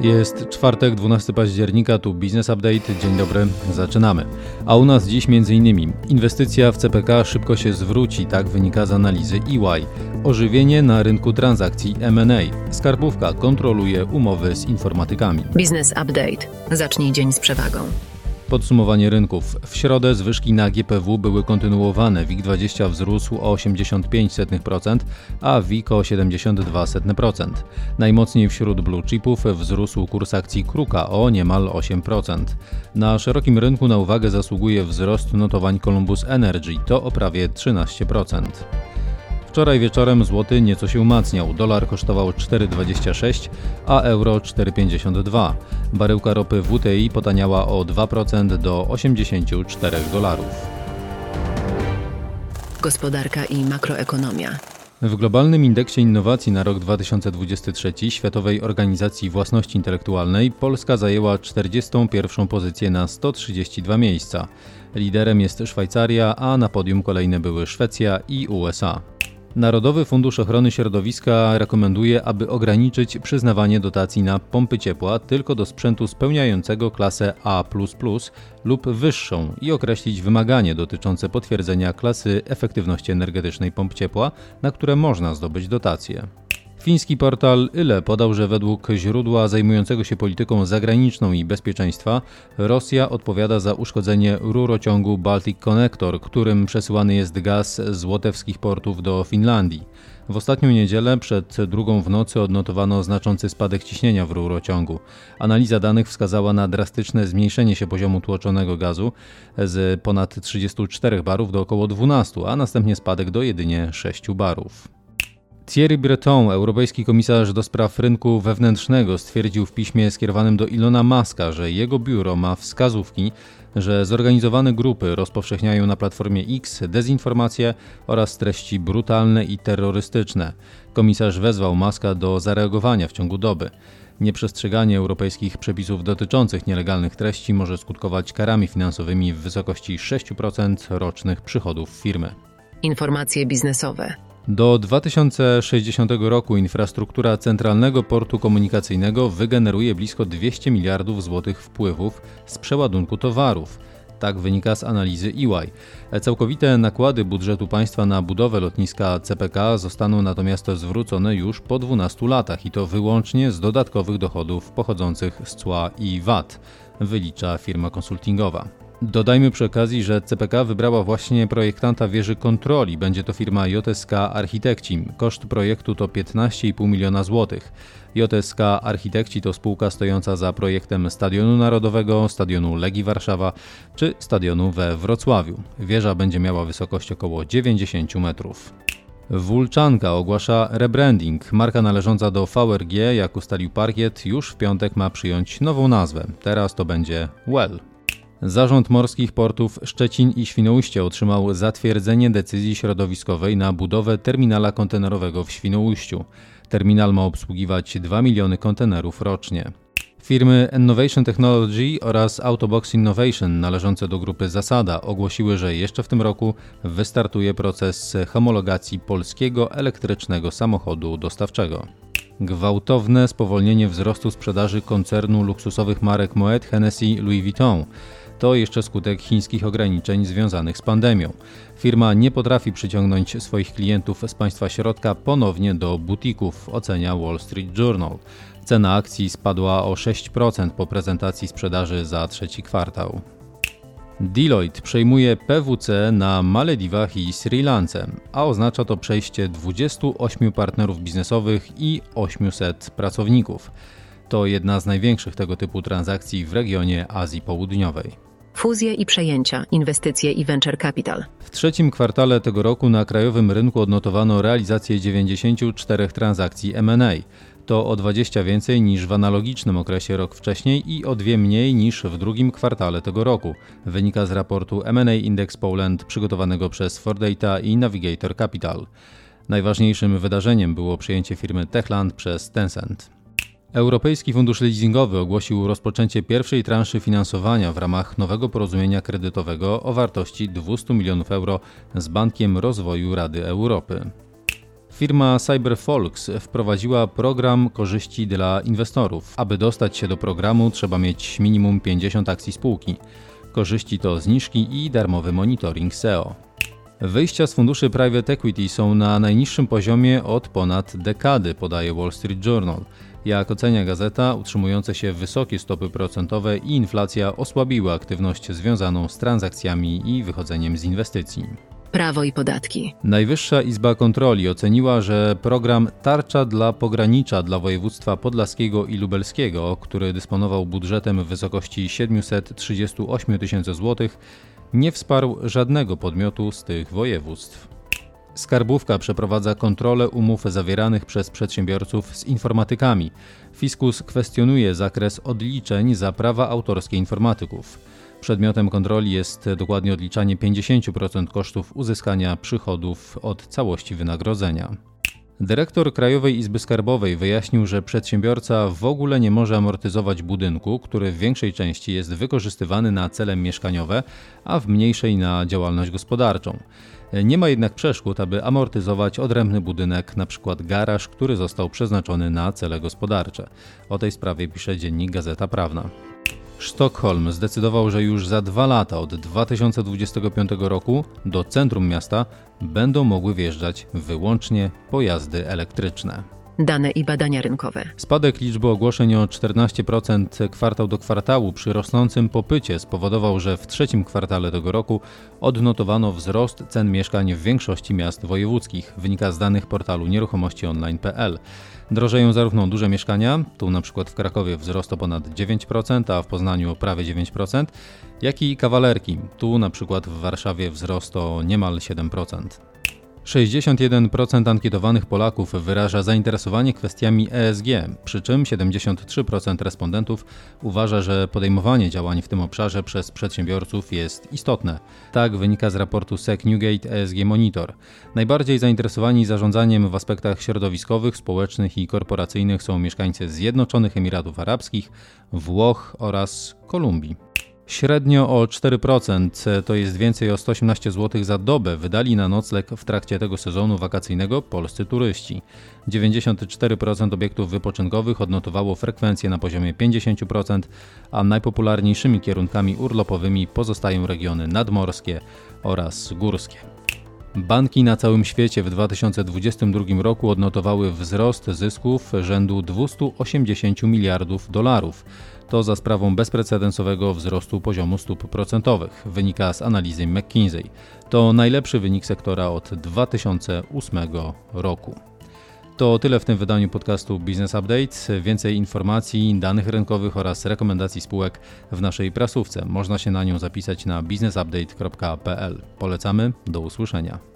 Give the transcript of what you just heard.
Jest czwartek, 12 października, tu Business Update. Dzień dobry, zaczynamy. A u nas dziś m.in. inwestycja w CPK szybko się zwróci, tak wynika z analizy EY. Ożywienie na rynku transakcji M&A. Skarbówka kontroluje umowy z informatykami. Business Update. Zacznij dzień z przewagą. Podsumowanie rynków. W środę zwyżki na GPW były kontynuowane. WIG20 wzrósł o 85%, a WIG o 72%. Najmocniej wśród blue chipów wzrósł kurs akcji Kruka o niemal 8%. Na szerokim rynku na uwagę zasługuje wzrost notowań Columbus Energy, to o prawie 13%. Wczoraj wieczorem złoty nieco się umacniał. Dolar kosztował 4,26, a euro 4,52. Baryłka ropy WTI potaniała o 2% do 84 dolarów. Gospodarka i makroekonomia. W globalnym indeksie innowacji na rok 2023 Światowej Organizacji Własności Intelektualnej Polska zajęła 41 pozycję na 132 miejsca. Liderem jest Szwajcaria, a na podium kolejne były Szwecja i USA. Narodowy Fundusz Ochrony Środowiska rekomenduje, aby ograniczyć przyznawanie dotacji na pompy ciepła tylko do sprzętu spełniającego klasę A lub wyższą i określić wymaganie dotyczące potwierdzenia klasy efektywności energetycznej pomp ciepła, na które można zdobyć dotację. Fiński portal Yle podał, że według źródła zajmującego się polityką zagraniczną i bezpieczeństwa Rosja odpowiada za uszkodzenie rurociągu Baltic Connector, którym przesyłany jest gaz z łotewskich portów do Finlandii. W ostatnią niedzielę przed drugą w nocy odnotowano znaczący spadek ciśnienia w rurociągu. Analiza danych wskazała na drastyczne zmniejszenie się poziomu tłoczonego gazu z ponad 34 barów do około 12, a następnie spadek do jedynie 6 barów. Thierry Breton, europejski komisarz do spraw rynku wewnętrznego, stwierdził w piśmie skierowanym do Ilona Maska, że jego biuro ma wskazówki, że zorganizowane grupy rozpowszechniają na platformie X dezinformacje oraz treści brutalne i terrorystyczne. Komisarz wezwał Maska do zareagowania w ciągu doby. Nieprzestrzeganie europejskich przepisów dotyczących nielegalnych treści może skutkować karami finansowymi w wysokości 6% rocznych przychodów firmy. Informacje biznesowe. Do 2060 roku infrastruktura centralnego portu komunikacyjnego wygeneruje blisko 200 miliardów złotych wpływów z przeładunku towarów. Tak wynika z analizy EY. Całkowite nakłady budżetu państwa na budowę lotniska CPK zostaną natomiast zwrócone już po 12 latach i to wyłącznie z dodatkowych dochodów pochodzących z cła i VAT, wylicza firma konsultingowa. Dodajmy przy okazji, że CPK wybrała właśnie projektanta wieży kontroli. Będzie to firma JSK Architekci. Koszt projektu to 15,5 miliona złotych. JSK Architekci to spółka stojąca za projektem Stadionu Narodowego, Stadionu Legii Warszawa czy Stadionu we Wrocławiu. Wieża będzie miała wysokość około 90 metrów. Wulczanka ogłasza rebranding. Marka należąca do VRG, jak ustalił parkiet, już w piątek ma przyjąć nową nazwę. Teraz to będzie Well. Zarząd Morskich Portów Szczecin i Świnoujście otrzymał zatwierdzenie decyzji środowiskowej na budowę terminala kontenerowego w Świnoujściu. Terminal ma obsługiwać 2 miliony kontenerów rocznie. Firmy Innovation Technology oraz Autobox Innovation należące do grupy Zasada ogłosiły, że jeszcze w tym roku wystartuje proces homologacji polskiego elektrycznego samochodu dostawczego. Gwałtowne spowolnienie wzrostu sprzedaży koncernu luksusowych marek Moet, Hennessy, Louis Vuitton to jeszcze skutek chińskich ograniczeń związanych z pandemią. Firma nie potrafi przyciągnąć swoich klientów z państwa środka ponownie do butików, ocenia Wall Street Journal. Cena akcji spadła o 6% po prezentacji sprzedaży za trzeci kwartał. Deloitte przejmuje PWC na Malediwach i Sri Lance, a oznacza to przejście 28 partnerów biznesowych i 800 pracowników. To jedna z największych tego typu transakcji w regionie Azji Południowej. Fuzje i przejęcia, inwestycje i venture capital. W trzecim kwartale tego roku na krajowym rynku odnotowano realizację 94 transakcji M&A. To o 20 więcej niż w analogicznym okresie rok wcześniej i o dwie mniej niż w drugim kwartale tego roku. Wynika z raportu M&A Index Poland przygotowanego przez Fordata i Navigator Capital. Najważniejszym wydarzeniem było przyjęcie firmy Techland przez Tencent. Europejski Fundusz Leasingowy ogłosił rozpoczęcie pierwszej transzy finansowania w ramach nowego porozumienia kredytowego o wartości 200 milionów euro z Bankiem Rozwoju Rady Europy. Firma CyberFolks wprowadziła program korzyści dla inwestorów. Aby dostać się do programu, trzeba mieć minimum 50 akcji spółki. Korzyści to zniżki i darmowy monitoring SEO. Wyjścia z funduszy private equity są na najniższym poziomie od ponad dekady, podaje Wall Street Journal. Jak ocenia gazeta, utrzymujące się wysokie stopy procentowe i inflacja osłabiły aktywność związaną z transakcjami i wychodzeniem z inwestycji. Prawo i podatki. Najwyższa Izba Kontroli oceniła, że program Tarcza dla Pogranicza dla województwa podlaskiego i lubelskiego, który dysponował budżetem w wysokości 738 tysięcy złotych, nie wsparł żadnego podmiotu z tych województw. Skarbówka przeprowadza kontrolę umów zawieranych przez przedsiębiorców z informatykami. Fiskus kwestionuje zakres odliczeń za prawa autorskie informatyków. Przedmiotem kontroli jest dokładnie odliczanie 50% kosztów uzyskania przychodów od całości wynagrodzenia. Dyrektor Krajowej Izby Skarbowej wyjaśnił, że przedsiębiorca w ogóle nie może amortyzować budynku, który w większej części jest wykorzystywany na cele mieszkaniowe, a w mniejszej na działalność gospodarczą. Nie ma jednak przeszkód, aby amortyzować odrębny budynek, np. garaż, który został przeznaczony na cele gospodarcze. O tej sprawie pisze dziennik Gazeta Prawna. Sztokholm zdecydował, że już za dwa lata od 2025 roku do centrum miasta będą mogły wjeżdżać wyłącznie pojazdy elektryczne. Dane i badania rynkowe. Spadek liczby ogłoszeń o 14% kwartał do kwartału przy rosnącym popycie spowodował, że w trzecim kwartale tego roku odnotowano wzrost cen mieszkań w większości miast wojewódzkich, wynika z danych portalu nieruchomości online.pl. Drożeją zarówno duże mieszkania, tu na przykład w Krakowie wzrost o ponad 9%, a w Poznaniu o prawie 9%, jak i kawalerki, tu na przykład w Warszawie wzrost o niemal 7%. 61% ankietowanych Polaków wyraża zainteresowanie kwestiami ESG, przy czym 73% respondentów uważa, że podejmowanie działań w tym obszarze przez przedsiębiorców jest istotne. Tak wynika z raportu SEC Newgate ESG Monitor. Najbardziej zainteresowani zarządzaniem w aspektach środowiskowych, społecznych i korporacyjnych są mieszkańcy Zjednoczonych Emiratów Arabskich, Włoch oraz Kolumbii. Średnio o 4%, to jest więcej o 118 zł za dobę, wydali na nocleg w trakcie tego sezonu wakacyjnego polscy turyści. 94% obiektów wypoczynkowych odnotowało frekwencję na poziomie 50%, a najpopularniejszymi kierunkami urlopowymi pozostają regiony nadmorskie oraz górskie. Banki na całym świecie w 2022 roku odnotowały wzrost zysków rzędu 280 miliardów dolarów. To za sprawą bezprecedensowego wzrostu poziomu stóp procentowych, wynika z analizy McKinsey. To najlepszy wynik sektora od 2008 roku. To tyle w tym wydaniu podcastu Business Update. Więcej informacji, danych rynkowych oraz rekomendacji spółek w naszej prasówce. Można się na nią zapisać na businessupdate.pl. Polecamy, do usłyszenia.